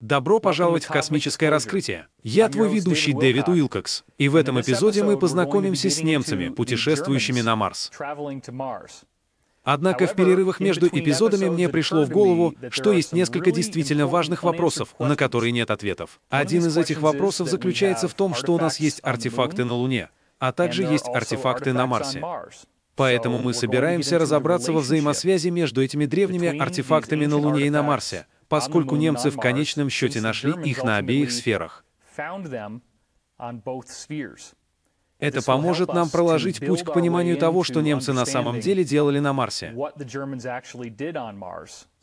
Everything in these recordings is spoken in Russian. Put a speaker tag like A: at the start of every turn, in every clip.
A: Добро пожаловать в космическое раскрытие. Я твой ведущий Дэвид Уилкокс, и в этом эпизоде мы познакомимся с немцами, путешествующими на Марс. Однако в перерывах между эпизодами мне пришло в голову, что есть несколько действительно важных вопросов, на которые нет ответов. Один из этих вопросов заключается в том, что у нас есть артефакты на Луне, а также есть артефакты на Марсе. Поэтому мы собираемся разобраться во взаимосвязи между этими древними артефактами на Луне и на Марсе — поскольку немцы в конечном счете нашли их на обеих сферах. Это поможет нам проложить путь к пониманию того, что немцы на самом деле делали на Марсе.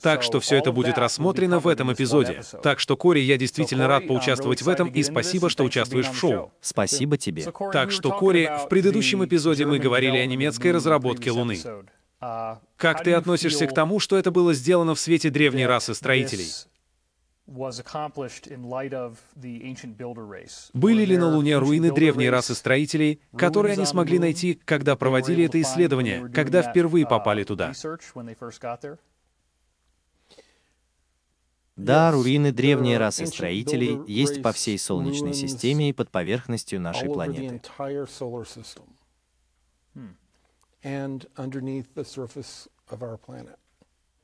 A: Так что все это будет рассмотрено в этом эпизоде. Так что, Кори, я действительно рад поучаствовать в этом, и спасибо, что участвуешь в шоу.
B: Спасибо тебе.
A: Так что, Кори, в предыдущем эпизоде мы говорили о немецкой разработке Луны. Как ты относишься к тому, что это было сделано в свете древней расы строителей? Были ли на Луне руины древней расы строителей, которые они смогли найти, когда проводили это исследование, когда впервые попали туда?
B: Да, руины древней расы строителей есть по всей Солнечной системе и под поверхностью нашей планеты.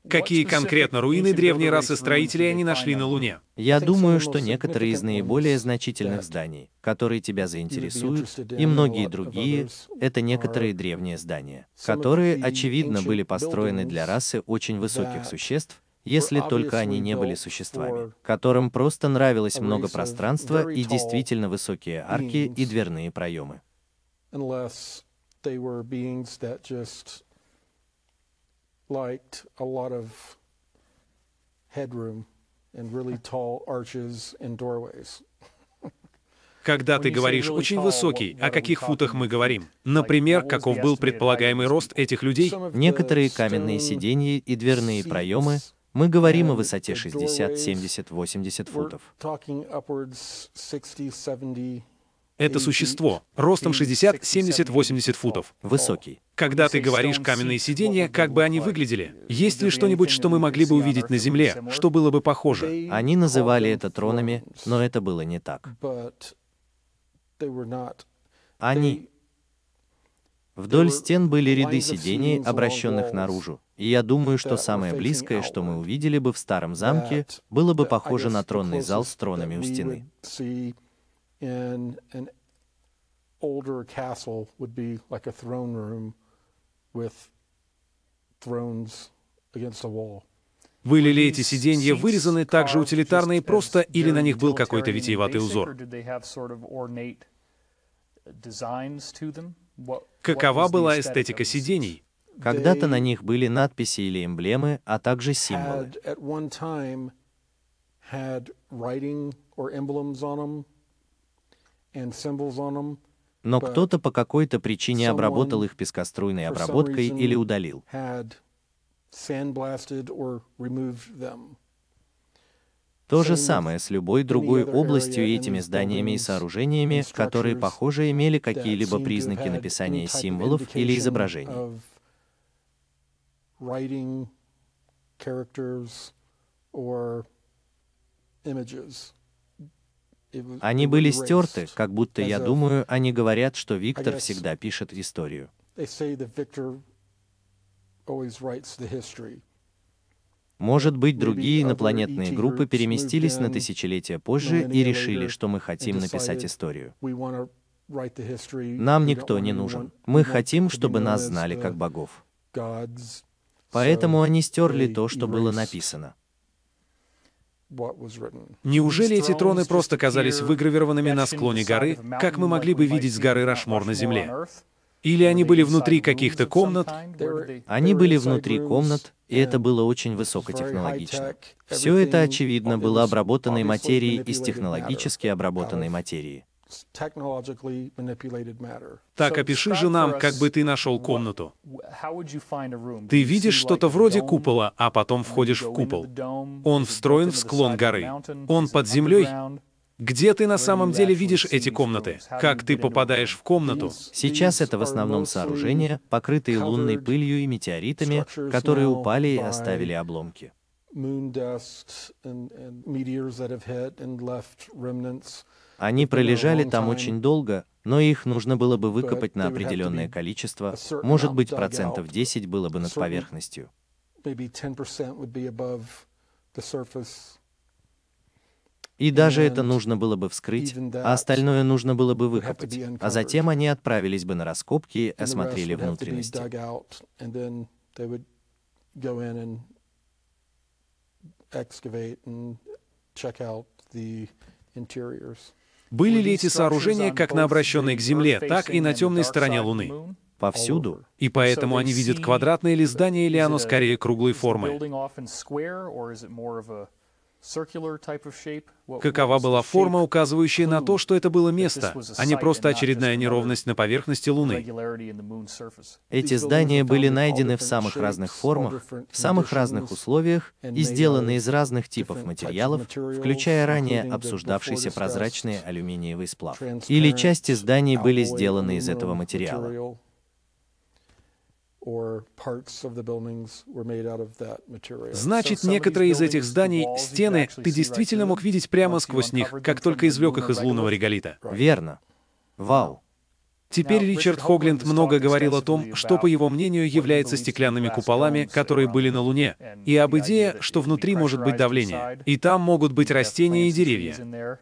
A: Какие конкретно руины древней расы строителей они нашли на Луне?
B: Я думаю, что некоторые из наиболее значительных зданий, которые тебя заинтересуют, и многие другие, это некоторые древние здания, которые, очевидно, были построены для расы очень высоких существ, если только они не были существами, которым просто нравилось много пространства и действительно высокие арки и дверные проемы they were beings that just liked a lot of headroom and really tall arches and doorways.
A: Когда ты говоришь «очень высокий», о каких футах мы говорим? Например, каков был предполагаемый рост этих людей?
B: Некоторые каменные сиденья и дверные проемы мы говорим о высоте 60, 70, 80 футов.
A: Это существо, ростом 60, 70, 80 футов.
B: Высокий.
A: Когда ты говоришь каменные сиденья, как бы они выглядели? Есть ли что-нибудь, что мы могли бы увидеть на Земле, что было бы похоже?
B: Они называли это тронами, но это было не так. Они... Вдоль стен были ряды сидений, обращенных наружу. И я думаю, что самое близкое, что мы увидели бы в старом замке, было бы похоже на тронный зал с тронами у стены in an older castle would be like a throne room with thrones
A: against a wall. Были ли эти сиденья вырезаны так же утилитарно и просто, или на них был какой-то витиеватый узор? Какова была эстетика сидений?
B: Когда-то на них были надписи или эмблемы, а также символы. Но кто-то по какой-то причине обработал их пескоструйной обработкой или удалил. То же самое с любой другой областью и этими зданиями и сооружениями, которые, похоже, имели какие-либо признаки написания символов или изображений. Images. Они были стерты, как будто, я думаю, они говорят, что Виктор всегда пишет историю. Может быть, другие инопланетные группы переместились на тысячелетия позже и решили, что мы хотим написать историю. Нам никто не нужен. Мы хотим, чтобы нас знали как богов. Поэтому они стерли то, что было написано.
A: Неужели эти троны просто казались выгравированными на склоне горы, как мы могли бы видеть с горы Рашмор на Земле? Или они были внутри каких-то комнат?
B: Они были внутри комнат, и это было очень высокотехнологично. Все это, очевидно, было обработанной материей из технологически обработанной материи.
A: Так опиши же нам, как бы ты нашел комнату. Ты видишь что-то вроде купола, а потом входишь в купол. Он встроен в склон горы. Он под землей. Где ты на самом деле видишь эти комнаты? Как ты попадаешь в комнату?
B: Сейчас это в основном сооружения, покрытые лунной пылью и метеоритами, которые упали и оставили обломки.
C: moon dust and, and meteors that have hit and left remnants.
B: Они пролежали там очень долго, но их нужно было бы выкопать на определенное количество, может быть, процентов 10 было бы над поверхностью.
C: Maybe 10% would be above the surface.
B: И даже это нужно было бы вскрыть, а остальное нужно было бы выкопать. А затем они отправились бы на раскопки и осмотрели внутренности.
C: excavate and check out the interiors.
A: Были ли эти сооружения как на обращенной к Земле, так и на темной стороне Луны?
B: Повсюду.
A: И поэтому они видят квадратное ли здание, или оно скорее круглой формы. Какова была форма, указывающая на то, что это было место, а не просто очередная неровность на поверхности Луны?
B: Эти здания были найдены в самых разных формах, в самых разных условиях и сделаны из разных типов материалов, включая ранее обсуждавшийся прозрачный алюминиевый сплав. Или части зданий были сделаны из этого материала.
C: Or parts of the buildings were made out of that material.
A: Значит, некоторые из этих зданий, стены, ты действительно мог видеть прямо сквозь них, как только извлек их из лунного реголита.
B: Верно. Вау.
A: Теперь Ричард Хогленд много говорил о том, что, по его мнению, является стеклянными куполами, которые были на Луне, и об идее, что внутри может быть давление, и там могут быть растения и деревья.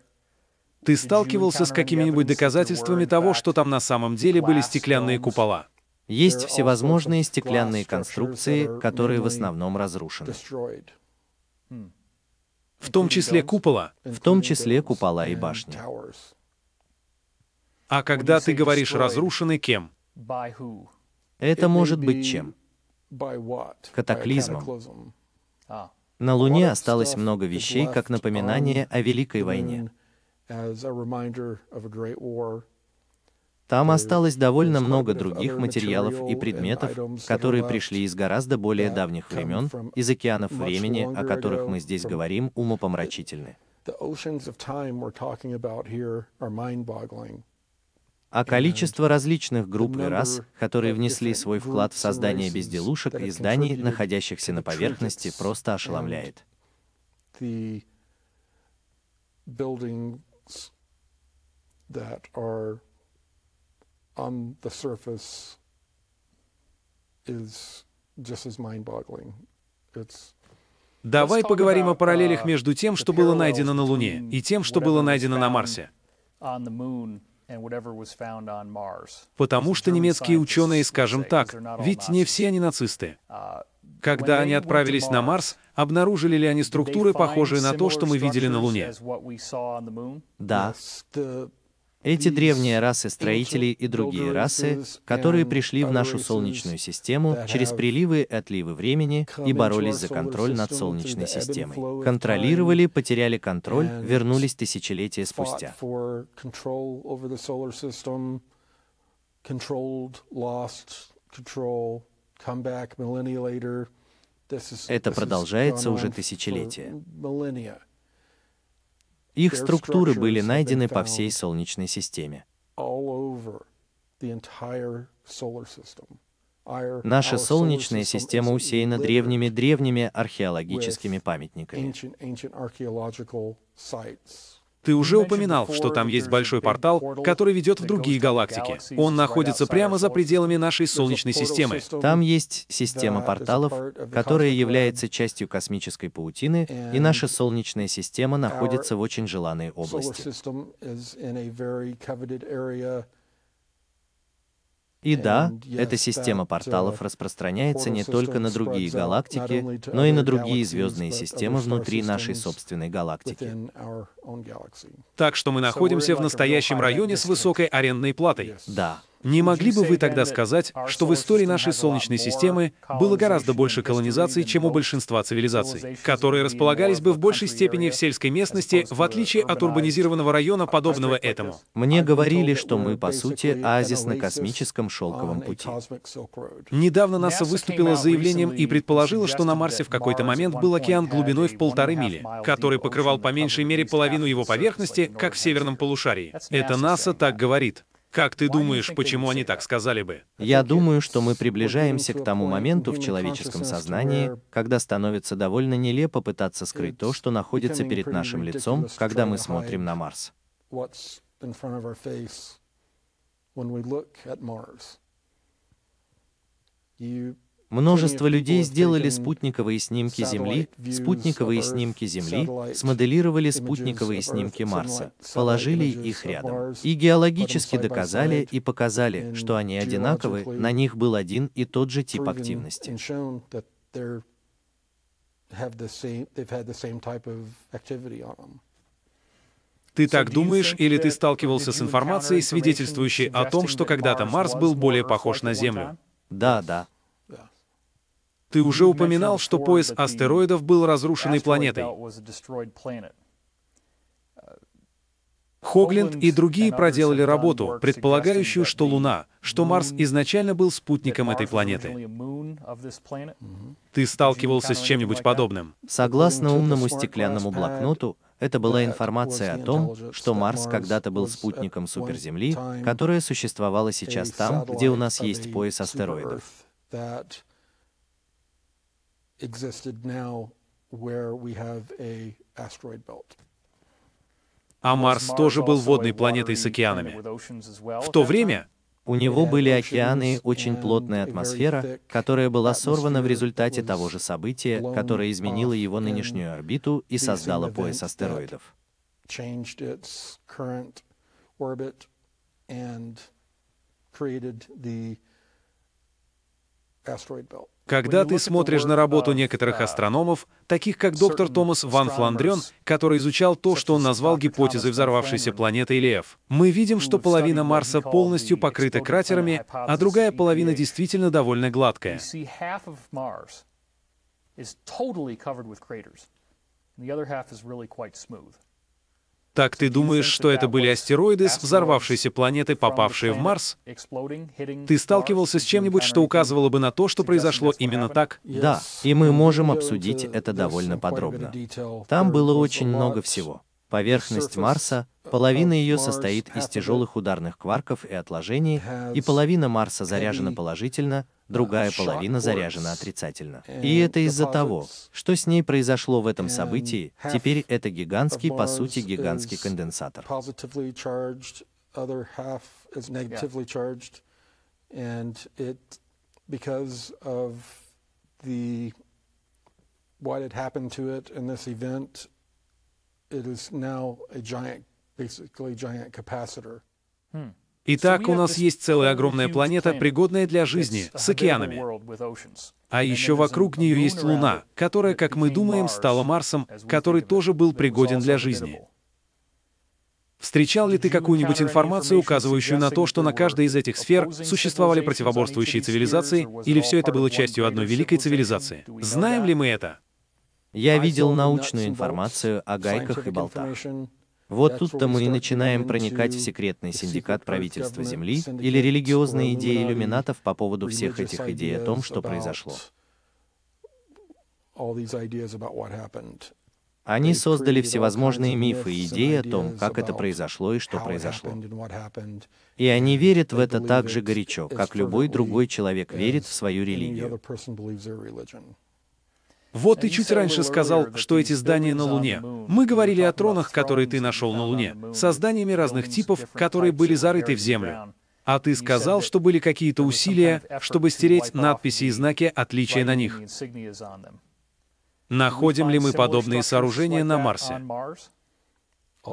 A: Ты сталкивался с какими-нибудь доказательствами того, что там на самом деле были стеклянные купола?
B: Есть всевозможные стеклянные конструкции, которые в основном разрушены.
C: Destroyed.
A: В том числе купола.
B: В том числе купола и башни.
A: А когда ты говоришь «разрушены» кем?
B: Это может быть чем? Катаклизмом.
C: cataclysm.
B: На Луне осталось много вещей, как напоминание о Великой войне. Там осталось довольно много других материалов и предметов, которые пришли из гораздо более давних времен, из океанов времени, о которых мы здесь говорим, умопомрачительны. А количество различных групп и рас, которые внесли свой вклад в создание безделушек и зданий, находящихся на поверхности, просто ошеломляет.
C: Buildings that are on the surface is just as mind-boggling. It's
A: Давай поговорим о параллелях между тем, что было найдено на Луне, и тем, что было найдено на Марсе. Потому что немецкие ученые, скажем так, ведь не все они нацисты. Когда они отправились на Марс, обнаружили ли они структуры, похожие на то, что мы видели на Луне?
B: Да, эти древние расы строителей и другие расы, которые пришли в нашу Солнечную систему через приливы и отливы времени и боролись за контроль над Солнечной системой. Контролировали, потеряли контроль, вернулись тысячелетия спустя. Это продолжается уже тысячелетия. Их структуры были найдены по всей Солнечной системе. Наша Солнечная система усеяна древними-древними археологическими памятниками.
A: Ты уже упоминал, что там есть большой портал, который ведет в другие галактики. Он находится прямо за пределами нашей Солнечной системы.
B: Там есть система порталов, которая является частью космической паутины, и наша Солнечная система находится в очень желанной области.
C: system is in a very coveted area.
B: И да, эта система
C: that,
B: порталов
C: uh,
B: распространяется не только на другие галактики, но и на другие звездные системы внутри нашей собственной галактики.
A: Так что мы находимся в настоящем районе с высокой арендной платой.
B: Да,
A: Не могли бы вы тогда сказать, что в истории нашей Солнечной системы было гораздо больше колонизаций, чем у большинства цивилизаций, которые располагались бы в большей степени в сельской местности, в отличие от урбанизированного района, подобного этому?
B: мне говорили, что мы, по сути, оазис на космическом шелковом пути.
A: Недавно НАСА выступила с заявлением и предположила, что на Марсе в какой-то момент был океан глубиной в полторы мили, который покрывал по меньшей мере половину его поверхности, как в северном полушарии. Это НАСА так говорит. Как ты думаешь, почему они так сказали бы?
B: Я думаю, что мы приближаемся к тому моменту в человеческом сознании, когда становится довольно нелепо пытаться скрыть то, что находится перед нашим лицом, когда мы смотрим на Марс.
C: You
B: Множество людей сделали спутниковые снимки Земли, спутниковые снимки Земли, смоделировали спутниковые снимки Марса, положили их рядом. И геологически доказали и показали, что они одинаковы, на них был один и тот же тип активности.
A: Ты так думаешь, или ты сталкивался с информацией, свидетельствующей о том, что когда-то Марс был более похож на Землю?
B: Да, да.
A: Ты уже упоминал, что пояс астероидов был разрушенной планетой. Хогленд и другие проделали работу, предполагающую, что Луна, что Марс изначально был спутником этой планеты. Ты сталкивался с чем-нибудь подобным?
B: Согласно умному стеклянному блокноту, это была информация о том, что Марс когда-то был спутником суперземли, которая существовала сейчас там, где у нас есть пояс астероидов.
C: Existed now where we have a asteroid belt.
A: А Марс тоже был водной планетой с океанами. В то время
B: У него были океаны и очень плотная атмосфера, которая была сорвана в результате того же события, которое изменило его нынешнюю орбиту и создало пояс астероидов.
C: changed its current orbit and created the asteroid belt.
A: Когда ты смотришь на работу некоторых астрономов, таких как доктор Томас Ван Фландрен, который изучал то, что он назвал гипотезой взорвавшейся планеты Илиев, мы видим, что половина Марса полностью покрыта кратерами, а другая половина действительно довольно гладкая.
D: You see half of Mars is totally covered with craters, and the other half is really quite smooth.
A: Так ты думаешь, что это были астероиды с взорвавшейся планеты, попавшие в Марс? Ты сталкивался с чем-нибудь, что указывало бы на то, что произошло именно так?
B: Да, и мы можем обсудить это довольно подробно. Там было очень много всего. Поверхность Марса, половина ее состоит из тяжелых ударных кварков и отложений, и половина Марса заряжена положительно, другая половина заряжена отрицательно. И это из-за того, что с ней произошло в этом событии, теперь это гигантский, по сути, гигантский конденсатор.
C: It because of the what had happened to it in this event, it is now a giant, basically giant capacitor.
A: Итак, у нас есть целая огромная планета, пригодная для жизни, с океанами. А еще вокруг нее есть Луна, которая, как мы думаем, стала Марсом, который тоже был пригоден для жизни. Встречал ли ты какую-нибудь информацию, указывающую на то, что на каждой из этих сфер существовали противоборствующие цивилизации, или все это было частью одной великой цивилизации? Знаем ли мы это?
B: Я видел научную информацию о гайках и болтах. Вот тут-то мы и начинаем проникать в секретный синдикат правительства Земли или религиозные идеи иллюминатов по поводу всех этих идей о том, что произошло. Они создали всевозможные мифы и идеи о том, как это произошло и что произошло. И они верят в это так же горячо, как любой другой человек верит в свою религию.
A: Вот ты чуть раньше сказал, что эти здания на Луне. Мы говорили о тронах, которые ты нашел на Луне, со зданиями разных типов, которые были зарыты в землю. А ты сказал, что были какие-то усилия, чтобы стереть надписи и знаки отличия на них. Находим ли мы подобные сооружения на Марсе?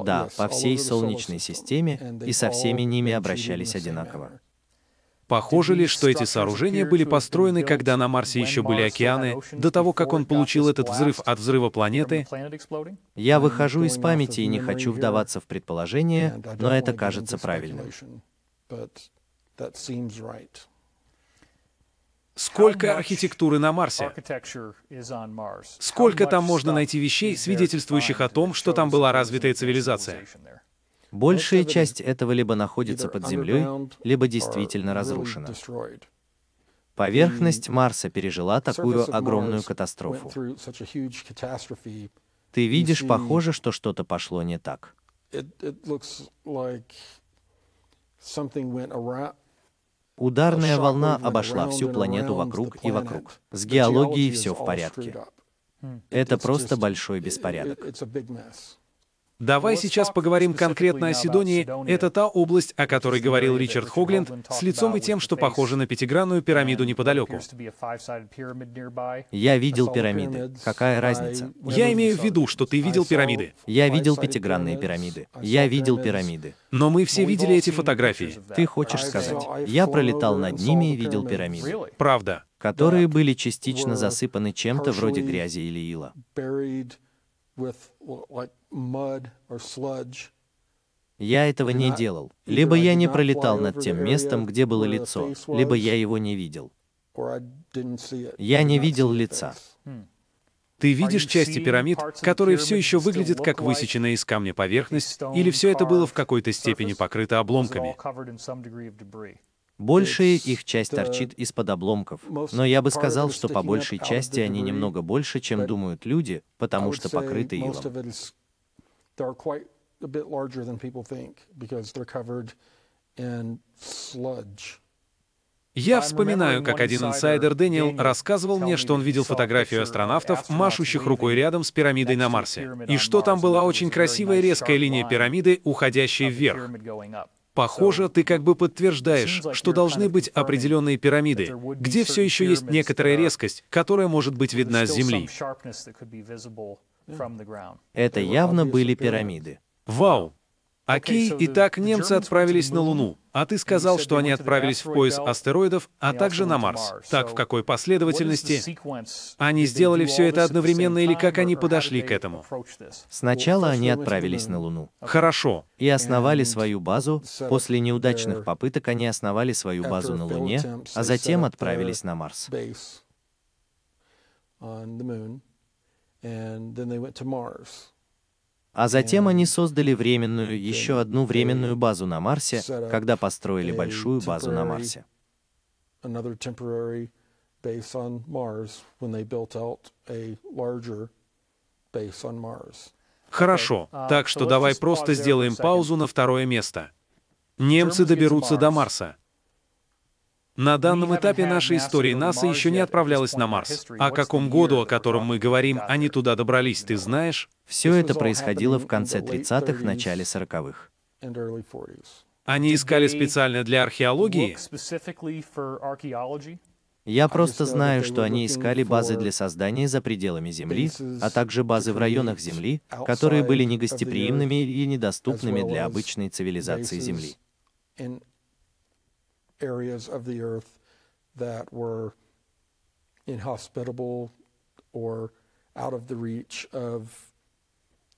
B: Да, по всей Солнечной системе, и со всеми ними обращались одинаково.
A: Похоже ли, что эти сооружения были построены, когда на Марсе еще были океаны, до того, как он получил этот взрыв от взрыва планеты?
B: Я выхожу из памяти и не хочу вдаваться в
C: I
B: но это кажется правильным.
A: Сколько архитектуры на Марсе? Сколько там можно найти вещей, свидетельствующих о том, что там была развитая цивилизация?
B: Большая часть этого либо находится под землей, либо действительно разрушена. Поверхность Марса пережила такую огромную катастрофу. Ты видишь, похоже, что что-то пошло не так. Ударная волна обошла всю планету вокруг и вокруг. С геологией все в порядке. Это просто большой беспорядок.
A: Давай сейчас поговорим конкретно о Сидонии. Это та область, о которой говорил Ричард Хогленд, с лицом и тем, что похоже на пятигранную пирамиду неподалеку.
B: Я видел пирамиды. Какая разница?
A: Я имею в виду, что ты видел пирамиды.
B: Я видел пятигранные пирамиды. Я видел пирамиды.
A: Но мы все видели эти фотографии.
B: Ты хочешь сказать? Я пролетал над ними и видел пирамиды.
A: Правда.
B: Которые были частично засыпаны чем-то вроде грязи или ила. Я этого не делал. Либо я не пролетал над тем местом, где было лицо, либо я его не видел. Я не видел лица.
A: Ты видишь части пирамид, которые все еще выглядят как высеченная из камня поверхность, или все это было в какой-то степени покрыто обломками?
B: Большая их часть торчит из-под обломков, но я бы сказал, что по большей части они немного больше, чем думают люди, потому что покрыты илом.
A: Я вспоминаю, как один инсайдер Дэниел рассказывал мне, что он видел фотографию астронавтов, машущих рукой рядом с пирамидой на Марсе, и что там была очень красивая резкая линия пирамиды, уходящая вверх. Похоже, ты как бы подтверждаешь, что должны быть определенные пирамиды, где все еще есть некоторая резкость, которая может быть видна с Земли.
B: Это явно были пирамиды.
A: Вау! Окей, итак, немцы отправились на Луну, а ты сказал, что они отправились в пояс астероидов, а также на Марс. Так, в какой последовательности? Они сделали все это одновременно или как они подошли к этому?
B: Сначала они отправились на Луну.
A: Хорошо.
B: И основали свою базу. После неудачных попыток они основали свою базу на Луне, а затем отправились на Марс. А затем они создали временную, еще одну временную базу на Марсе, когда построили большую базу на Марсе.
A: Хорошо, так что давай просто сделаем паузу на второе место. Немцы доберутся до Марса. На данном этапе нашей истории НАСА еще не отправлялась на Марс. О каком году, о котором мы говорим, они туда добрались, ты знаешь?
B: Все это происходило в конце 30-х, начале 40-х.
A: Они искали специально для археологии?
B: Я просто знаю, что они искали базы для создания за пределами Земли, а также базы в районах Земли, которые были негостеприимными и недоступными для обычной цивилизации Земли. Areas of the earth that were inhospitable or out of the reach of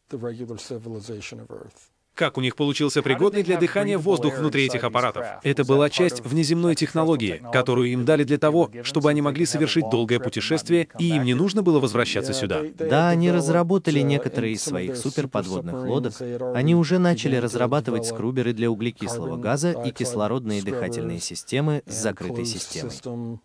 B: the regular civilization of earth.
A: Как у них получился пригодный для дыхания воздух внутри этих аппаратов? Это была часть внеземной технологии, которую им дали для того, чтобы они могли совершить долгое путешествие, и им не нужно было возвращаться сюда.
B: Да, они разработали некоторые из своих суперподводных лодок. Они уже начали разрабатывать скруберы для углекислого газа и кислородные дыхательные системы с закрытой системой.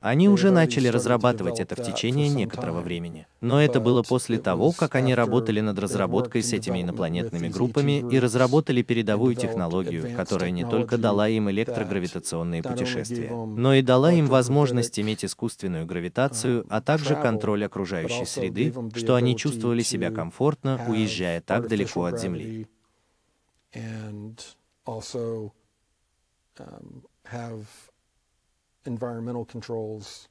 B: Они уже начали разрабатывать это в течение некоторого времени. Но это было после того, как они работали над разработкой с этими инопланетными группами и разработали передовую технологию, которая не только дала им электрогравитационные путешествия, но и дала им возможность иметь искусственную гравитацию, а также контроль окружающей среды, что они чувствовали себя комфортно, уезжая так далеко от Земли. have environmental controls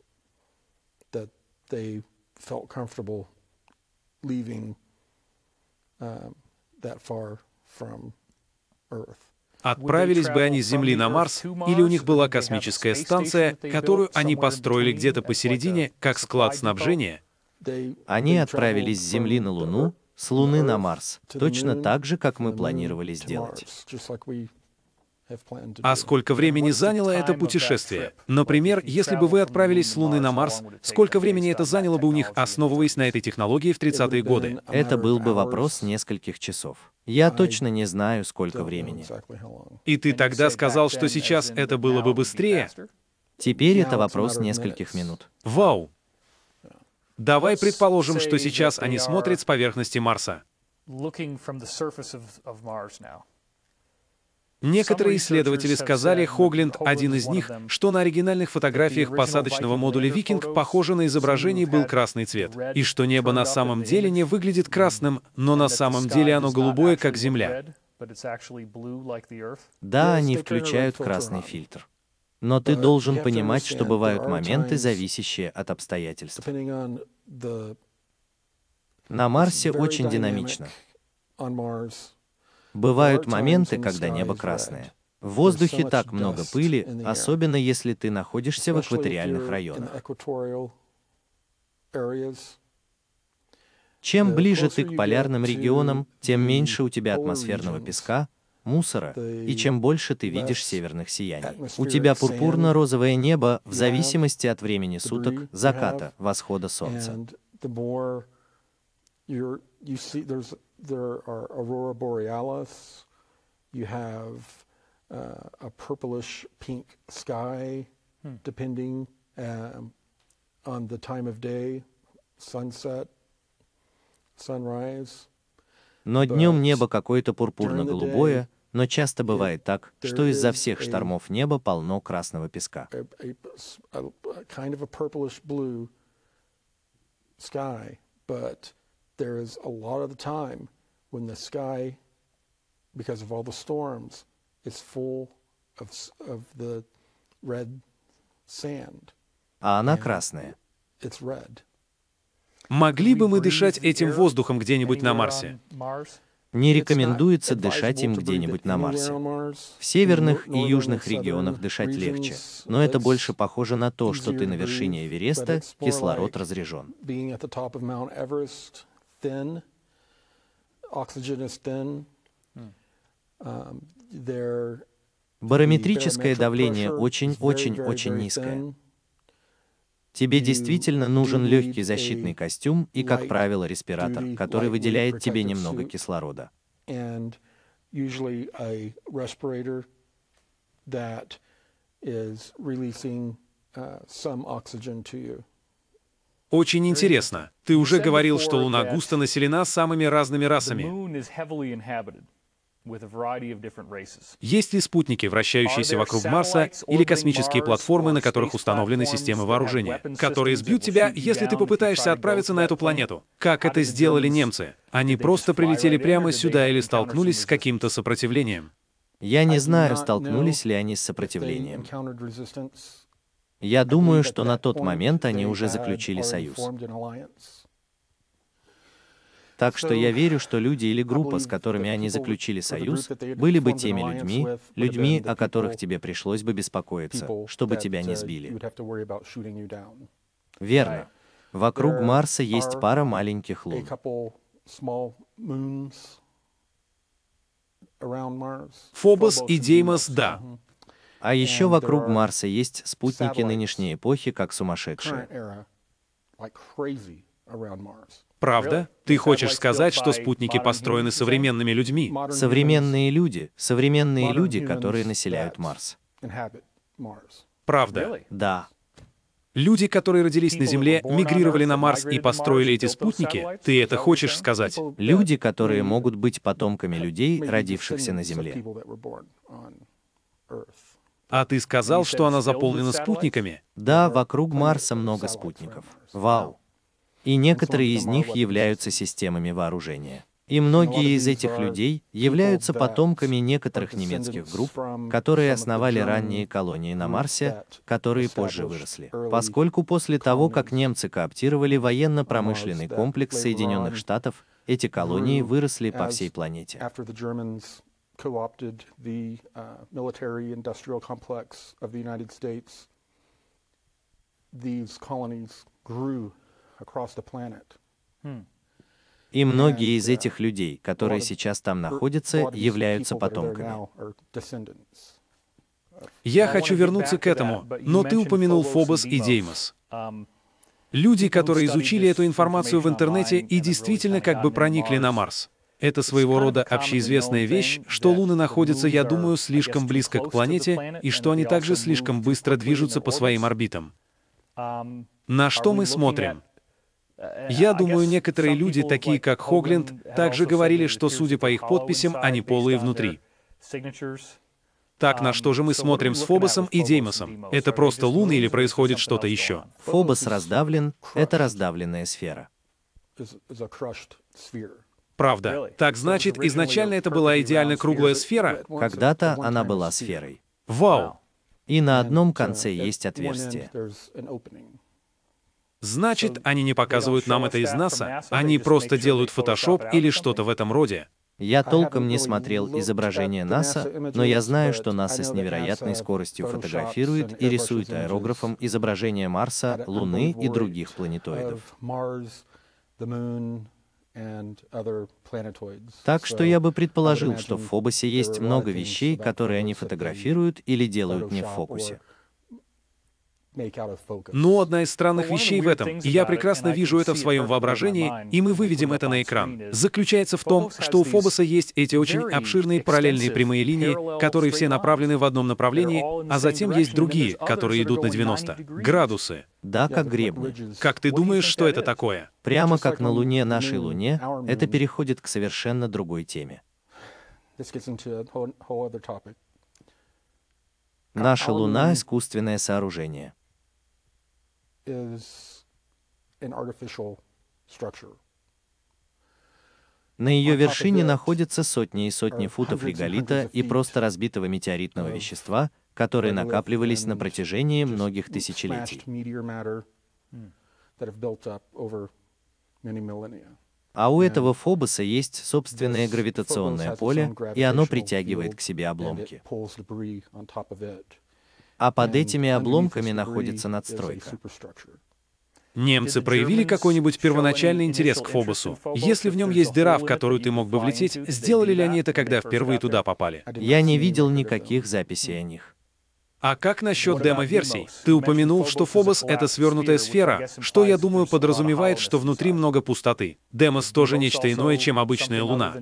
B: that they felt comfortable leaving um, that far from Earth.
A: Отправились бы они с Земли на Марс, или у них была космическая станция, которую они построили где-то посередине, как склад снабжения?
B: Они отправились с Земли на Луну, с Луны на Марс, точно так же, как мы планировали сделать.
A: А сколько времени заняло это путешествие? Например, если бы вы отправились с Луны на Марс, сколько времени это заняло бы у них, основываясь на этой технологии в 30-е годы?
B: Это был бы вопрос нескольких часов. Я точно не знаю, сколько времени.
A: И ты тогда сказал, что сейчас это было бы быстрее?
B: Теперь это вопрос нескольких минут.
A: Вау! Давай предположим, что сейчас они смотрят с поверхности Марса.
D: looking from the surface of, of Mars now.
A: Некоторые исследователи сказали, Хогленд один из них, что на оригинальных фотографиях посадочного модуля «Викинг» похоже на изображении был красный цвет, и что небо на самом деле не выглядит красным, но на самом деле оно голубое, как Земля.
B: Да, они включают красный фильтр. Но ты должен понимать, что бывают моменты, зависящие от обстоятельств. На Марсе очень динамично. Бывают моменты, когда небо красное. В воздухе так много пыли, особенно если ты находишься в экваториальных районах. Чем ближе ты к полярным регионам, тем меньше у тебя атмосферного песка, мусора, и чем больше ты видишь северных сияний. У тебя пурпурно-розовое небо в зависимости от времени суток, заката, восхода солнца.
C: There are aurora borealis. You have uh, a purplish pink sky, hmm. depending um, on the time of day, sunset, sunrise.
B: Но днем небо какое-то пурпурно-голубое, но часто бывает так, что из-за всех штормов неба полно красного песка.
C: kind of a purplish blue sky, but there is a lot of the time when the sky, because of all the storms, is full of, of the red sand.
B: А она красная.
C: It's red.
A: Могли бы мы дышать этим воздухом где-нибудь на Марсе?
B: Не рекомендуется дышать им где-нибудь на Марсе. В северных и южных регионах дышать легче, но это больше похоже на то, что ты на вершине Эвереста, кислород разрежен.
C: Um,
B: Барометрическое давление очень-очень-очень низкое. Тебе действительно нужен легкий защитный костюм и, как правило, респиратор, который выделяет тебе немного кислорода.
C: Uh, some oxygen to you.
A: Очень интересно. Ты уже говорил, что Луна густо населена самыми разными расами. Есть ли спутники, вращающиеся вокруг Марса, или космические платформы, на которых установлены системы вооружения, которые сбьют тебя, если ты попытаешься отправиться на эту планету? Как это сделали немцы? Они просто прилетели прямо сюда или столкнулись с каким-то сопротивлением?
B: Я не знаю, столкнулись ли они с сопротивлением. Я думаю, что на тот момент они уже заключили союз. Так что я верю, что люди или группа, с которыми они заключили союз, были бы теми людьми, людьми, о которых тебе пришлось бы беспокоиться, чтобы тебя не сбили. Верно. Вокруг Марса есть пара маленьких лун.
A: Фобос и Деймос — да.
B: А еще вокруг Марса есть спутники нынешней эпохи, как сумасшедшие.
A: Правда? Ты хочешь сказать, что спутники построены современными людьми?
B: Современные люди, современные люди, которые населяют Марс.
A: Правда?
B: Да.
A: Люди, которые родились на Земле, мигрировали на Марс и построили эти спутники? Ты это хочешь сказать?
B: Люди, которые могут быть потомками людей, родившихся на Земле.
A: А ты сказал, что она заполнена спутниками?
B: Да, вокруг Марса много спутников. Вау. И некоторые из них являются системами вооружения. И многие из этих людей являются потомками некоторых немецких групп, которые основали ранние колонии на Марсе, которые позже выросли. Поскольку после того, как немцы кооптировали военно-промышленный комплекс Соединенных Штатов, эти колонии выросли по всей планете
C: co-opted the uh, military industrial complex of the United States, these colonies grew across the planet.
B: Hmm. И многие из этих людей, которые сейчас там находятся, являются потомками.
A: Я хочу вернуться к этому, но ты упомянул Фобос и Деймос. Um, Люди, которые изучили эту информацию в интернете и действительно как бы проникли на Марс. Это своего рода общеизвестная вещь, что Луны находятся, я думаю, слишком близко к планете, и что они также слишком быстро движутся по своим орбитам. На что мы смотрим? Я думаю, некоторые люди, такие как Хогленд, также говорили, что, судя по их подписям, они полые внутри. Так, на что же мы смотрим с Фобосом и Деймосом? Это просто луны или происходит что-то еще?
B: Фобос раздавлен — это раздавленная сфера.
A: Правда. Так значит, изначально это была идеально круглая сфера?
B: Когда-то она была сферой.
A: Вау!
B: И на одном конце есть отверстие.
A: Значит, они не показывают нам это из НАСА? Они просто делают фотошоп или что-то в этом роде?
B: Я толком не смотрел изображение НАСА, но я знаю, что НАСА с невероятной скоростью фотографирует и рисует аэрографом изображения Марса, Луны и других планетоидов. Так что я бы предположил, что в Фобосе есть много вещей, которые они фотографируют или делают не в фокусе.
A: Но одна из странных вещей в этом, и я прекрасно вижу это в своем воображении, и мы выведем это на экран, заключается в том, что у Фобоса есть эти очень обширные параллельные прямые линии, которые все направлены в одном направлении, а затем есть другие, которые идут на 90 градусы.
B: Да, как гребни.
A: Как ты думаешь, что это такое?
B: Прямо как на Луне, нашей Луне, это переходит к совершенно другой теме. Наша Луна — искусственное сооружение is an artificial structure. На ее вершине находятся сотни и сотни футов реголита и просто разбитого метеоритного вещества, которые накапливались на протяжении многих тысячелетий. А у этого Фобоса есть собственное гравитационное поле, и оно притягивает к себе обломки а под этими обломками находится надстройка.
A: Немцы проявили какой-нибудь первоначальный интерес к Фобосу? Если в нем есть дыра, в которую ты мог бы влететь, сделали ли они это, когда впервые туда попали?
B: Я не видел никаких записей о них.
A: А как насчет демо-версий? Ты упомянул, что Фобос — это свернутая сфера, что, я думаю, подразумевает, что внутри много пустоты. Демос тоже нечто иное, чем обычная Луна.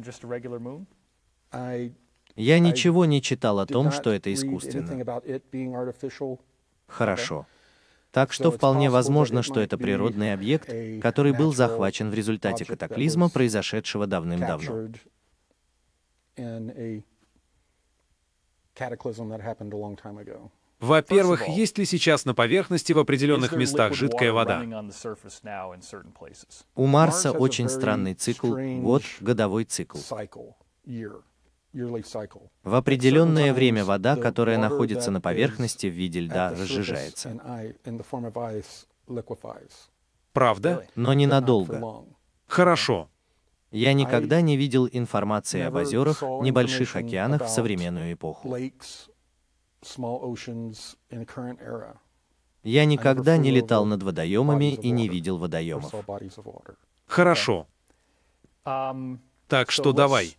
B: Я ничего не читал о том, что это искусственно. Хорошо. Так что вполне возможно, что это природный объект, который был захвачен в результате катаклизма, произошедшего давным-давно.
A: Во-первых, есть ли сейчас на поверхности в определенных местах жидкая вода?
B: У Марса очень странный цикл, год, годовой цикл. В определенное время вода, которая находится на поверхности в виде льда, разжижается.
A: Правда?
B: Но ненадолго.
A: Хорошо.
B: Я никогда не видел информации об озерах, небольших океанах в современную эпоху. Я никогда не летал над водоемами и не видел водоемов.
A: Хорошо. Так что давай.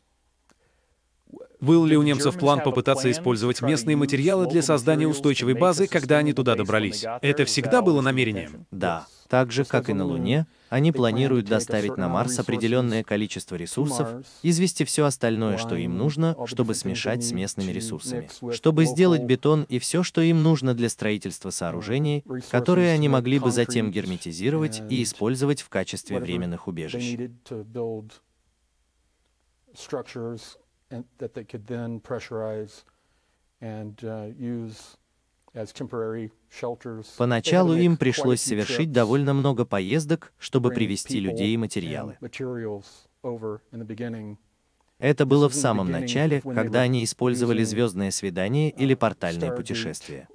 A: Был ли у немцев план попытаться использовать местные материалы для создания устойчивой базы, когда они туда добрались? Это всегда было намерением?
B: Да. Так же, как и на Луне, они планируют доставить на Марс определенное количество ресурсов, извести все остальное, что им нужно, чтобы смешать с местными ресурсами, чтобы сделать бетон и все, что им нужно для строительства сооружений, которые они могли бы затем герметизировать и использовать в качестве временных убежищ and that they could then pressurize and uh, use Поначалу им пришлось совершить довольно много поездок, чтобы привести людей и материалы. Это было в самом начале, когда они использовали звездное свидание или портальное путешествие.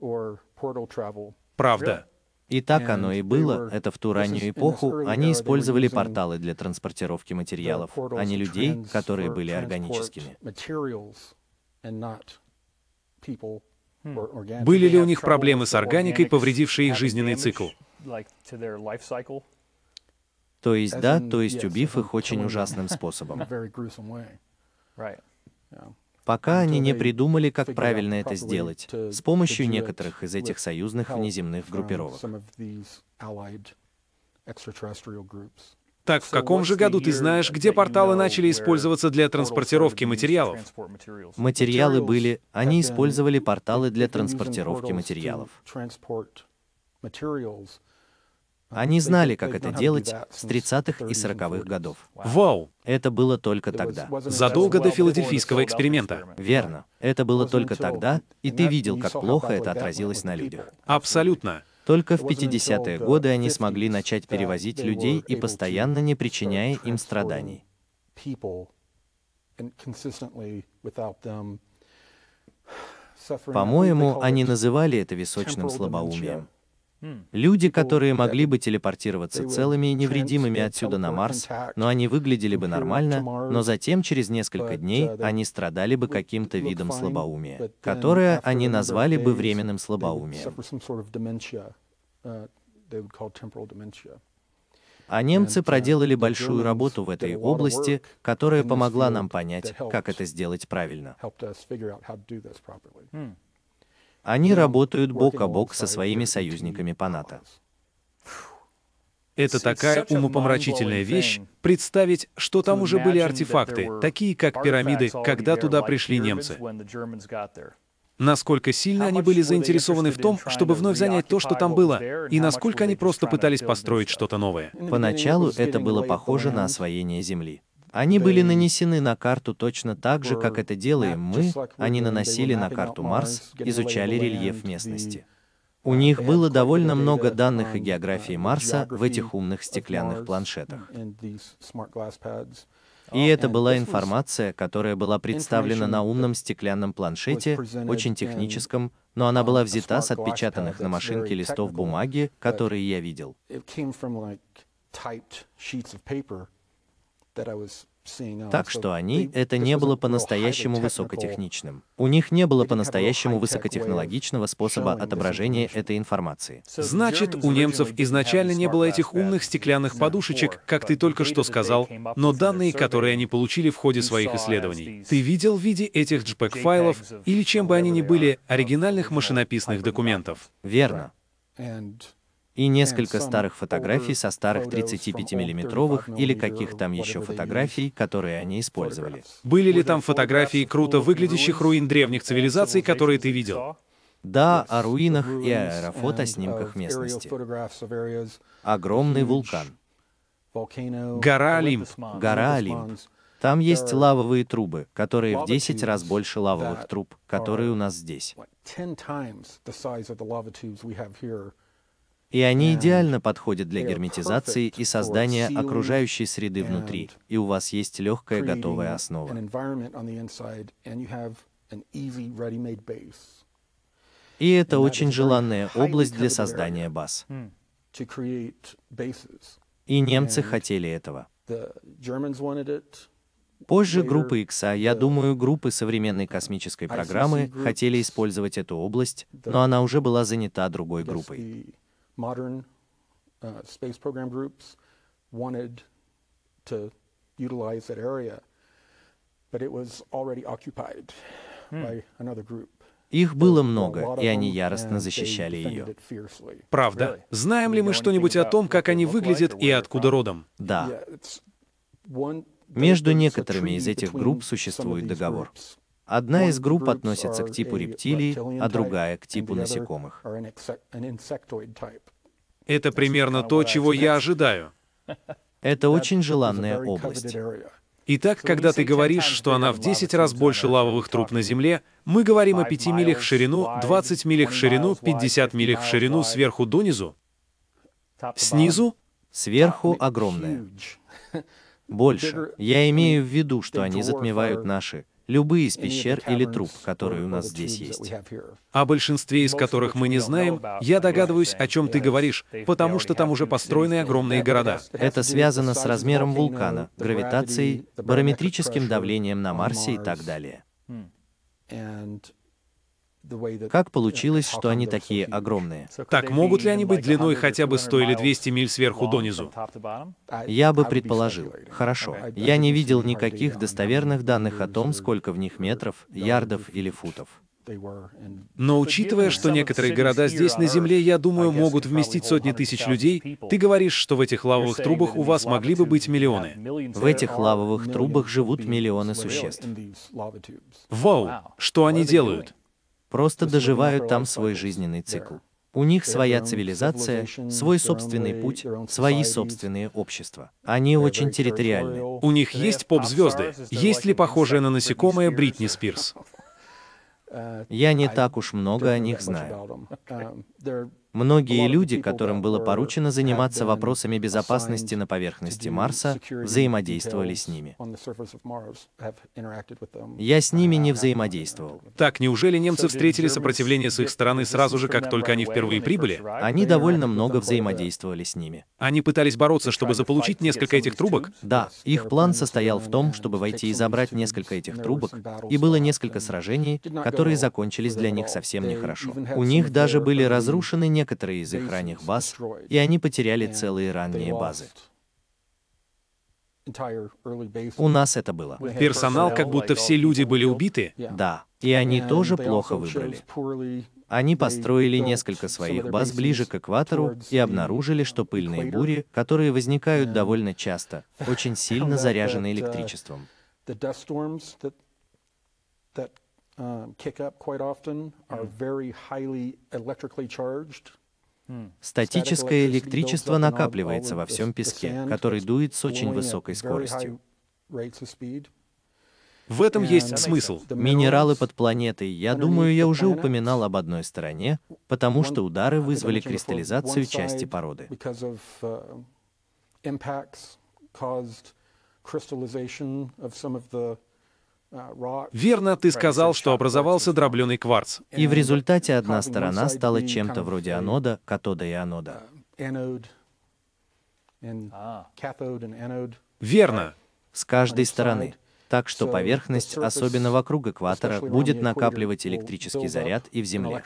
A: Правда.
B: И так оно и было. Это в ту раннюю эпоху они использовали порталы для транспортировки материалов, а не людей, которые были органическими.
A: Были ли у них проблемы с органикой, повредившие их жизненный цикл?
B: То есть да, то есть убив их очень ужасным способом. Пока они не придумали, как правильно это сделать, с помощью некоторых из этих союзных внеземных группировок.
A: Так в каком же году ты знаешь, где порталы начали использоваться для транспортировки материалов?
B: Материалы были, они использовали порталы для транспортировки материалов. Они знали, как это делать с 30-х и 40-х годов.
A: Вау!
B: Это было только тогда.
A: Задолго до филадельфийского эксперимента.
B: Верно. Это было только тогда, и ты видел, как плохо это отразилось на людях.
A: Абсолютно.
B: Только в 50-е годы они смогли начать перевозить людей и постоянно не причиняя им страданий. По-моему, они называли это височным слабоумием. Люди, которые могли бы телепортироваться целыми и невредимыми отсюда на Марс, но они выглядели бы нормально, но затем через несколько дней они страдали бы каким-то видом слабоумия, которое они назвали бы временным слабоумием. А немцы проделали большую работу в этой области, которая помогла нам понять, как это сделать правильно. Они работают бок о бок со своими союзниками по НАТО.
A: Это такая умопомрачительная вещь, представить, что там уже были артефакты, такие как пирамиды, когда туда пришли немцы. Насколько сильно они были заинтересованы в том, чтобы вновь занять то, что там было, и насколько они просто пытались построить что-то новое.
B: Поначалу это было похоже на освоение Земли. Они были нанесены на карту точно так же, как это делаем мы, они наносили на карту Марс, изучали рельеф местности. У них было довольно много данных о географии Марса в этих умных стеклянных планшетах. И это была информация, которая была представлена на умном стеклянном планшете, очень техническом, но она была взята с отпечатанных на машинке листов бумаги, которые я видел. Так что они, это не было по-настоящему высокотехничным. У них не было по-настоящему высокотехнологичного способа отображения этой информации.
A: Значит, у немцев изначально не было этих умных стеклянных подушечек, как ты только что сказал, но данные, которые они получили в ходе своих исследований, ты видел в виде этих JPEG-файлов или чем бы они ни были, оригинальных машинописных документов?
B: Верно и несколько старых фотографий со старых 35-миллиметровых или каких там еще фотографий, которые они использовали.
A: Были ли там фотографии круто выглядящих руин древних цивилизаций, которые ты видел?
B: Да, о руинах и аэрофотоснимках местности. Огромный вулкан.
A: Гора Олимп.
B: Гора Олимп. Там есть лавовые трубы, которые в 10 раз больше лавовых труб, которые у нас здесь. И они идеально подходят для герметизации и создания окружающей среды внутри, и у вас есть легкая готовая основа. И это очень желанная область для создания баз. И немцы хотели этого. Позже группы X, а я думаю, группы современной космической программы хотели использовать эту область, но она уже была занята другой группой modern uh, space program groups wanted to utilize that area, but it was already occupied hmm. by another group. Их было много, и они яростно защищали ее.
A: Правда? Знаем ли мы что-нибудь о том, как они выглядят и откуда родом?
B: Да. Между некоторыми из этих групп существует договор. Одна из групп относится к типу рептилий, а другая — к типу насекомых.
A: Это примерно то, чего я ожидаю.
B: Это очень желанная область.
A: Итак, когда ты говоришь, что она в 10 раз больше лавовых труб на Земле, мы говорим о 5 милях в ширину, 20 милях в ширину, 50 милях в ширину сверху донизу? Снизу?
B: Сверху огромная. Больше. Я имею в виду, что они затмевают наши, любые из пещер или труб, которые у нас здесь есть.
A: О большинстве из которых мы не знаем, я догадываюсь, о чем ты говоришь, потому что там уже построены огромные города.
B: Это связано с размером вулкана, гравитацией, барометрическим давлением на Марсе и так далее. Как получилось, что они такие огромные?
A: Так могут ли они быть длиной хотя бы 100 или 200 миль сверху донизу?
B: Я бы предположил. Хорошо. Я не видел никаких достоверных данных о том, сколько в них метров, ярдов или футов.
A: Но учитывая, что некоторые города здесь на Земле, я думаю, могут вместить сотни тысяч людей, ты говоришь, что в этих лавовых трубах у вас могли бы быть миллионы.
B: В этих лавовых трубах живут миллионы существ.
A: Вау! Что они делают?
B: Просто доживают там свой жизненный цикл. У них своя цивилизация, свой собственный путь, свои собственные общества. Они очень территориальны.
A: У них есть поп-звезды. Есть ли похожая на насекомое Бритни Спирс?
B: Я не так уж много о них знаю. Многие люди, которым было поручено заниматься вопросами безопасности на поверхности Марса, взаимодействовали с ними. Я с ними не взаимодействовал.
A: Так, неужели немцы встретили сопротивление с их стороны сразу же, как только они впервые прибыли?
B: Они довольно много взаимодействовали с ними.
A: Они пытались бороться, чтобы заполучить несколько этих трубок?
B: Да, их план состоял в том, чтобы войти и забрать несколько этих трубок, и было несколько сражений, которые закончились для них совсем нехорошо. У них даже были разрушены некоторые некоторые из их ранних баз, и они потеряли целые ранние базы. У нас это было.
A: Персонал, как будто все люди были убиты?
B: Да, и они тоже плохо выбрали. Они построили несколько своих баз ближе к экватору и обнаружили, что пыльные бури, которые возникают довольно часто, очень сильно заряжены электричеством. Статическое электричество накапливается во всем песке, который дует с очень высокой скоростью.
A: В этом есть смысл.
B: Минералы под планетой, я думаю, я уже упоминал об одной стороне, потому что удары вызвали кристаллизацию части породы.
A: Верно, ты сказал, что образовался дробленый кварц.
B: И в результате одна сторона стала чем-то вроде анода, катода и анода.
A: Верно.
B: С каждой стороны. Так что поверхность, особенно вокруг экватора, будет накапливать электрический заряд и в Земле.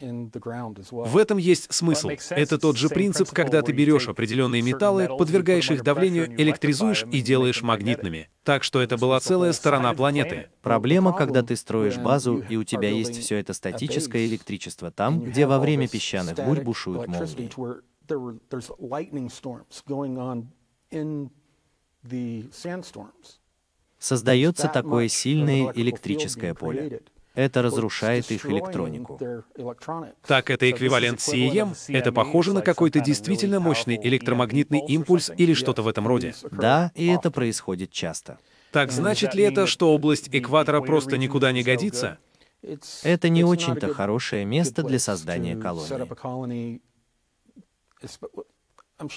A: В этом есть смысл. Это тот же принцип, когда ты берешь определенные металлы, подвергаешь их давлению, электризуешь и делаешь магнитными. Так что это была целая сторона планеты.
B: Проблема, когда ты строишь базу, и у тебя есть все это статическое электричество там, где во время песчаных бурь бушуют молнии. Создается такое сильное электрическое поле. Это разрушает их электронику.
A: Так это эквивалент CEM? Это похоже на какой-то действительно мощный электромагнитный импульс или что-то в этом роде?
B: Да, и это происходит часто.
A: Так значит ли это, что область экватора просто никуда не годится?
B: Это не очень-то хорошее место для создания колонии.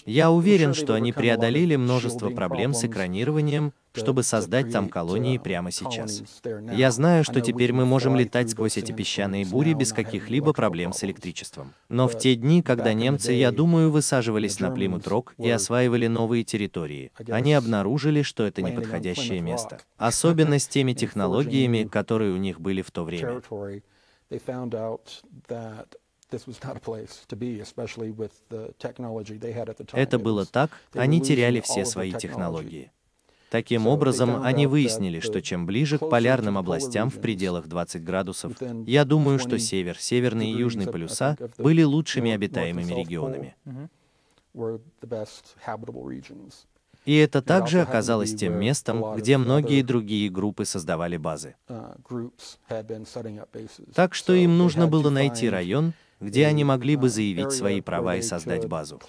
B: Я уверен, что они преодолели множество проблем с экранированием, чтобы создать там колонии прямо сейчас. Я знаю, что теперь мы можем летать сквозь эти песчаные бури без каких-либо проблем с электричеством. Но в те дни, когда немцы, я думаю, высаживались на Плимут-Рок и осваивали новые территории, они обнаружили, что это неподходящее место. Особенно с теми технологиями, которые у них были в то время. Это было так, они теряли все свои технологии. Таким образом, они выяснили, что чем ближе к полярным областям в пределах 20 градусов, я думаю, что север, северный и южный полюса были лучшими обитаемыми регионами. И это также оказалось тем местом, где многие другие группы создавали базы. Так что им нужно было найти район, где они могли бы заявить свои права и создать базу.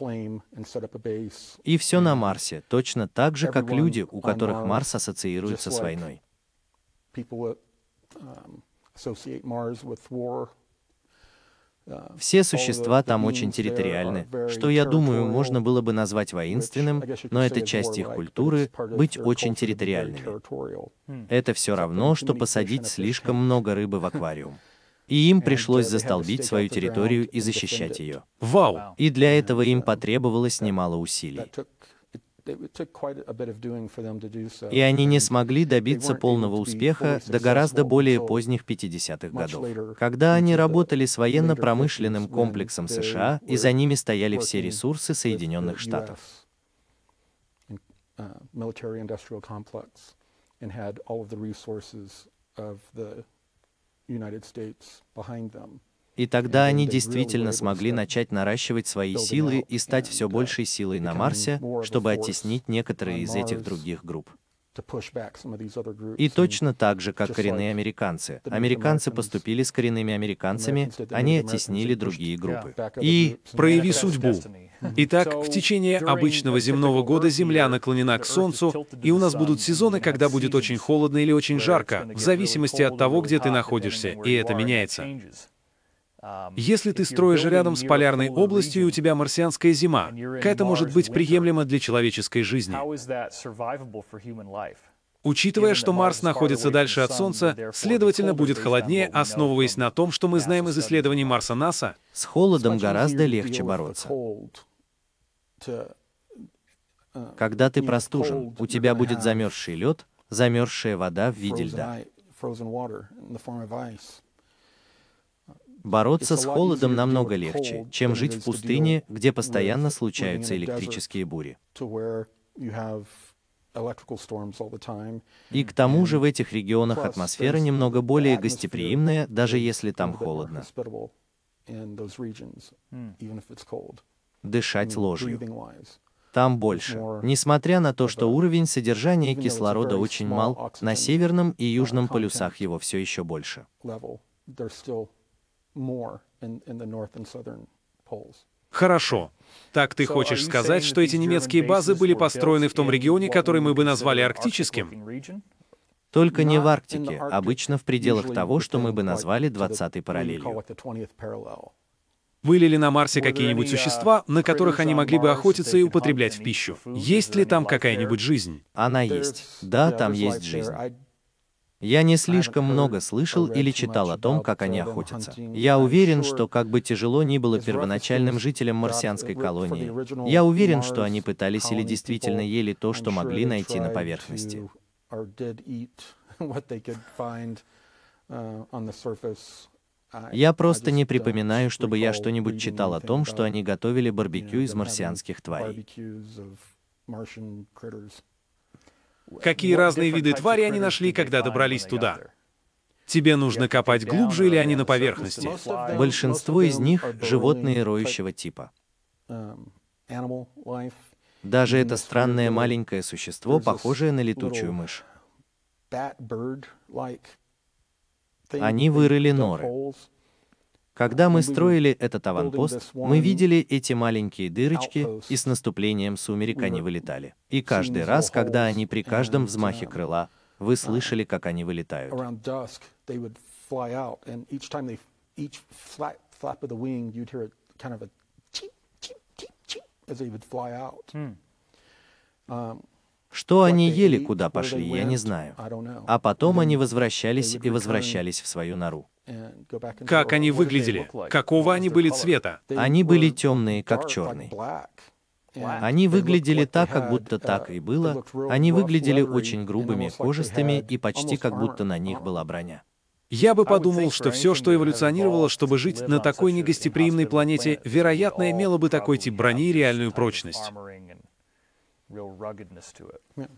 B: И все на Марсе, точно так же, как люди, у которых Марс ассоциируется с войной. Все существа там очень территориальны, что, я думаю, можно было бы назвать воинственным, но это часть их культуры — быть очень территориальными. Это все равно, что посадить слишком много рыбы в аквариум. И им пришлось застолбить свою территорию и защищать ее.
A: Вау!
B: И для этого им потребовалось немало усилий. И они не смогли добиться полного успеха до гораздо более поздних 50-х годов, когда они работали с военно-промышленным комплексом США, и за ними стояли все ресурсы Соединенных Штатов. И тогда они действительно смогли начать наращивать свои силы и стать все большей силой на Марсе, чтобы оттеснить некоторые из этих других групп. И точно так же, как коренные американцы. Американцы поступили с коренными американцами, они оттеснили другие группы.
A: И прояви судьбу. Итак, в течение обычного земного года Земля наклонена к Солнцу, и у нас будут сезоны, когда будет очень холодно или очень жарко, в зависимости от того, где ты находишься, и это меняется. Если ты строишь рядом с полярной областью, и у тебя марсианская зима, это может быть приемлемо для человеческой жизни? Учитывая, что Марс находится дальше от Солнца, следовательно, будет холоднее, основываясь на том, что мы знаем из исследований Марса НАСА.
B: С холодом гораздо легче бороться. Когда ты простужен, у тебя будет замерзший лед, замерзшая вода в виде льда. Бороться с холодом намного легче, чем жить в пустыне, где постоянно случаются электрические бури. И к тому же в этих регионах атмосфера немного более гостеприимная, даже если там холодно. Дышать ложью. Там больше. Несмотря на то, что уровень содержания кислорода очень мал, на северном и южном полюсах его все еще больше.
A: Хорошо. Так ты хочешь сказать, что эти немецкие базы были построены в том регионе, который мы бы назвали арктическим?
B: Только не в Арктике, обычно в пределах того, что мы бы назвали 20-й параллелью.
A: Были ли на Марсе какие-нибудь существа, на которых они могли бы охотиться и употреблять в пищу? Есть ли там какая-нибудь жизнь?
B: Она есть. Да, там есть жизнь. Я не слишком много слышал или читал о том, как они охотятся. Я уверен, что как бы тяжело ни было первоначальным жителям марсианской колонии, я уверен, что они пытались или действительно ели то, что могли найти на поверхности. Я просто не припоминаю, чтобы я что-нибудь читал о том, что они готовили барбекю из марсианских тварей.
A: Какие разные виды твари они нашли, когда добрались туда? Тебе нужно копать глубже или они на поверхности?
B: Большинство из них — животные роющего типа. Даже это странное маленькое существо, похожее на летучую мышь. Они вырыли норы. Когда мы строили этот аванпост, мы видели эти маленькие дырочки, и с наступлением сумерек они вылетали. И каждый раз, когда они при каждом взмахе крыла, вы слышали, как они вылетают. Что они ели, куда пошли, я не знаю. А потом они возвращались и возвращались в свою нору.
A: Как они выглядели? Какого они были цвета?
B: Они были темные, как черный. Они выглядели так, как будто так и было. Они выглядели очень грубыми, кожистыми и почти как будто на них была броня.
A: Я бы подумал, что все, что эволюционировало, чтобы жить на такой негостеприимной планете, вероятно, имело бы такой тип брони и реальную прочность.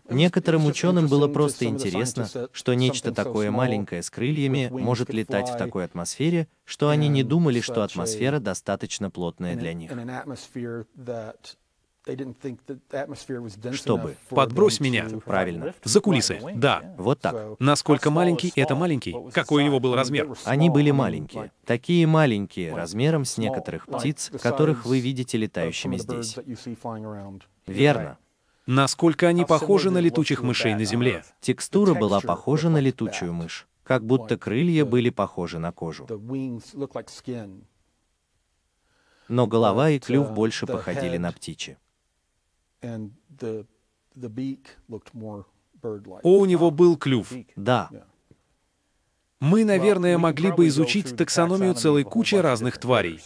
B: Некоторым ученым было просто интересно, что нечто такое маленькое с крыльями может летать в такой атмосфере, что они не думали, что атмосфера достаточно плотная для них.
A: Чтобы. Подбрось меня.
B: Правильно.
A: За кулисы. Да.
B: Вот так.
A: Насколько маленький, это маленький. Какой у него был размер?
B: Они были маленькие. Такие маленькие, размером с некоторых птиц, которых вы видите летающими здесь. Верно.
A: Насколько они похожи на летучих мышей на Земле?
B: Текстура была похожа на летучую мышь, как будто крылья были похожи на кожу. Но голова и клюв больше походили на птичьи.
A: О, у него был клюв.
B: Да.
A: Мы, наверное, могли бы изучить таксономию целой кучи разных тварей.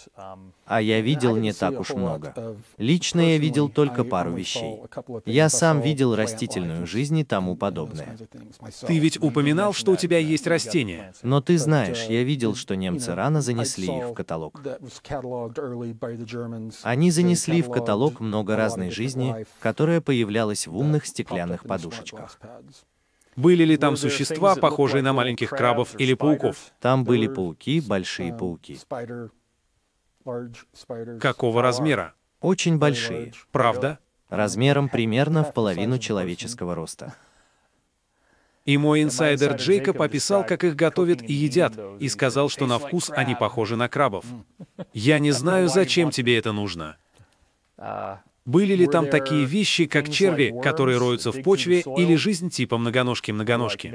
B: А я видел не так уж много. Лично я видел только пару вещей. Я сам видел растительную жизнь и тому подобное.
A: Ты ведь упоминал, что у тебя есть растения.
B: Но ты знаешь, я видел, что немцы рано занесли их в каталог. Они занесли в каталог много разной жизни, которая появлялась в умных стеклянных подушечках.
A: Были ли там существа, похожие на маленьких крабов или пауков?
B: Там были пауки, большие пауки.
A: Какого размера?
B: Очень большие.
A: Правда?
B: Размером примерно в половину человеческого роста.
A: И мой инсайдер Джейкоб описал, как их готовят и едят, и сказал, что на вкус они похожи на крабов. Я не знаю, зачем тебе это нужно. Были ли там такие вещи, как черви, которые роются в почве, или жизнь типа многоножки-многоножки?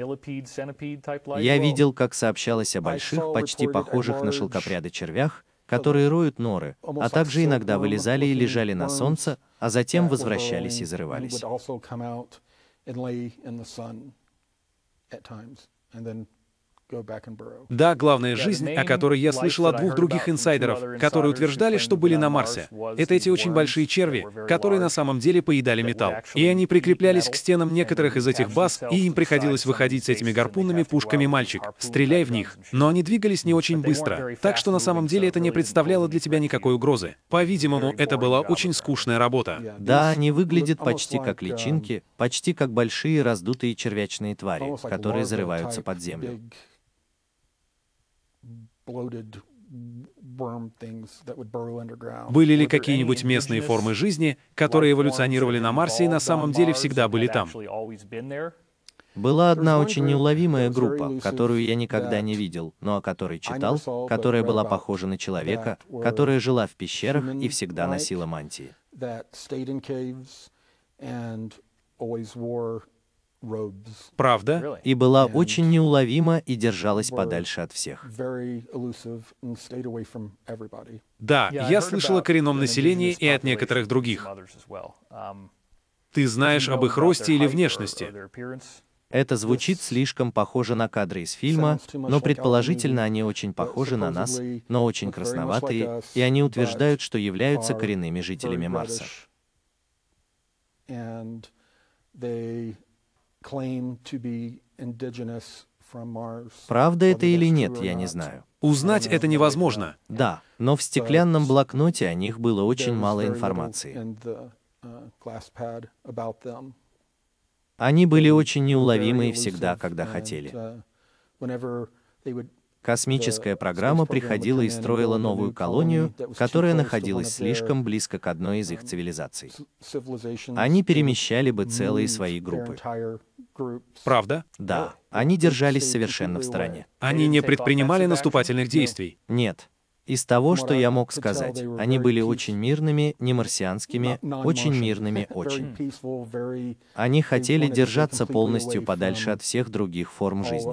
B: Я видел, как сообщалось о больших, почти похожих на шелкопряды червях, которые роют норы, а также иногда вылезали и лежали на солнце, а затем возвращались и зарывались.
A: Да, главная жизнь, о которой я слышал от двух других инсайдеров, которые утверждали, что были на Марсе, это эти очень большие черви, которые на самом деле поедали металл. И они прикреплялись к стенам некоторых из этих баз, и им приходилось выходить с этими гарпунными пушками «Мальчик», стреляй в них. Но они двигались не очень быстро, так что на самом деле это не представляло для тебя никакой угрозы. По-видимому, это была очень скучная работа.
B: Да, они выглядят почти как личинки, почти как большие раздутые червячные твари, которые зарываются под землю.
A: Были ли какие-нибудь местные формы жизни, которые эволюционировали на Марсе и на самом деле всегда были там?
B: Была одна очень неуловимая группа, которую я никогда не видел, но о которой читал, которая была похожа на человека, которая жила в пещерах и всегда носила мантии.
A: Правда?
B: И была очень неуловима и держалась подальше от всех.
A: Да, я слышал о коренном населении и от некоторых других. Ты знаешь об их росте или внешности?
B: Это звучит слишком похоже на кадры из фильма, но предположительно они очень похожи на нас, но очень красноватые, и они утверждают, что являются коренными жителями Марса. Правда это или нет, я не знаю.
A: Узнать это невозможно.
B: Да, но в стеклянном блокноте о них было очень мало информации.
C: Uh,
B: Они были очень неуловимы всегда, когда хотели. Космическая программа приходила и строила новую колонию, которая находилась слишком близко к одной из их цивилизаций. Они перемещали бы целые свои группы.
A: Правда?
B: Да, они держались совершенно в стороне.
A: Они не предпринимали наступательных действий?
B: Нет. Из того, что я мог сказать, они были очень мирными, не марсианскими, очень мирными, очень. Они хотели держаться полностью подальше от всех других форм жизни.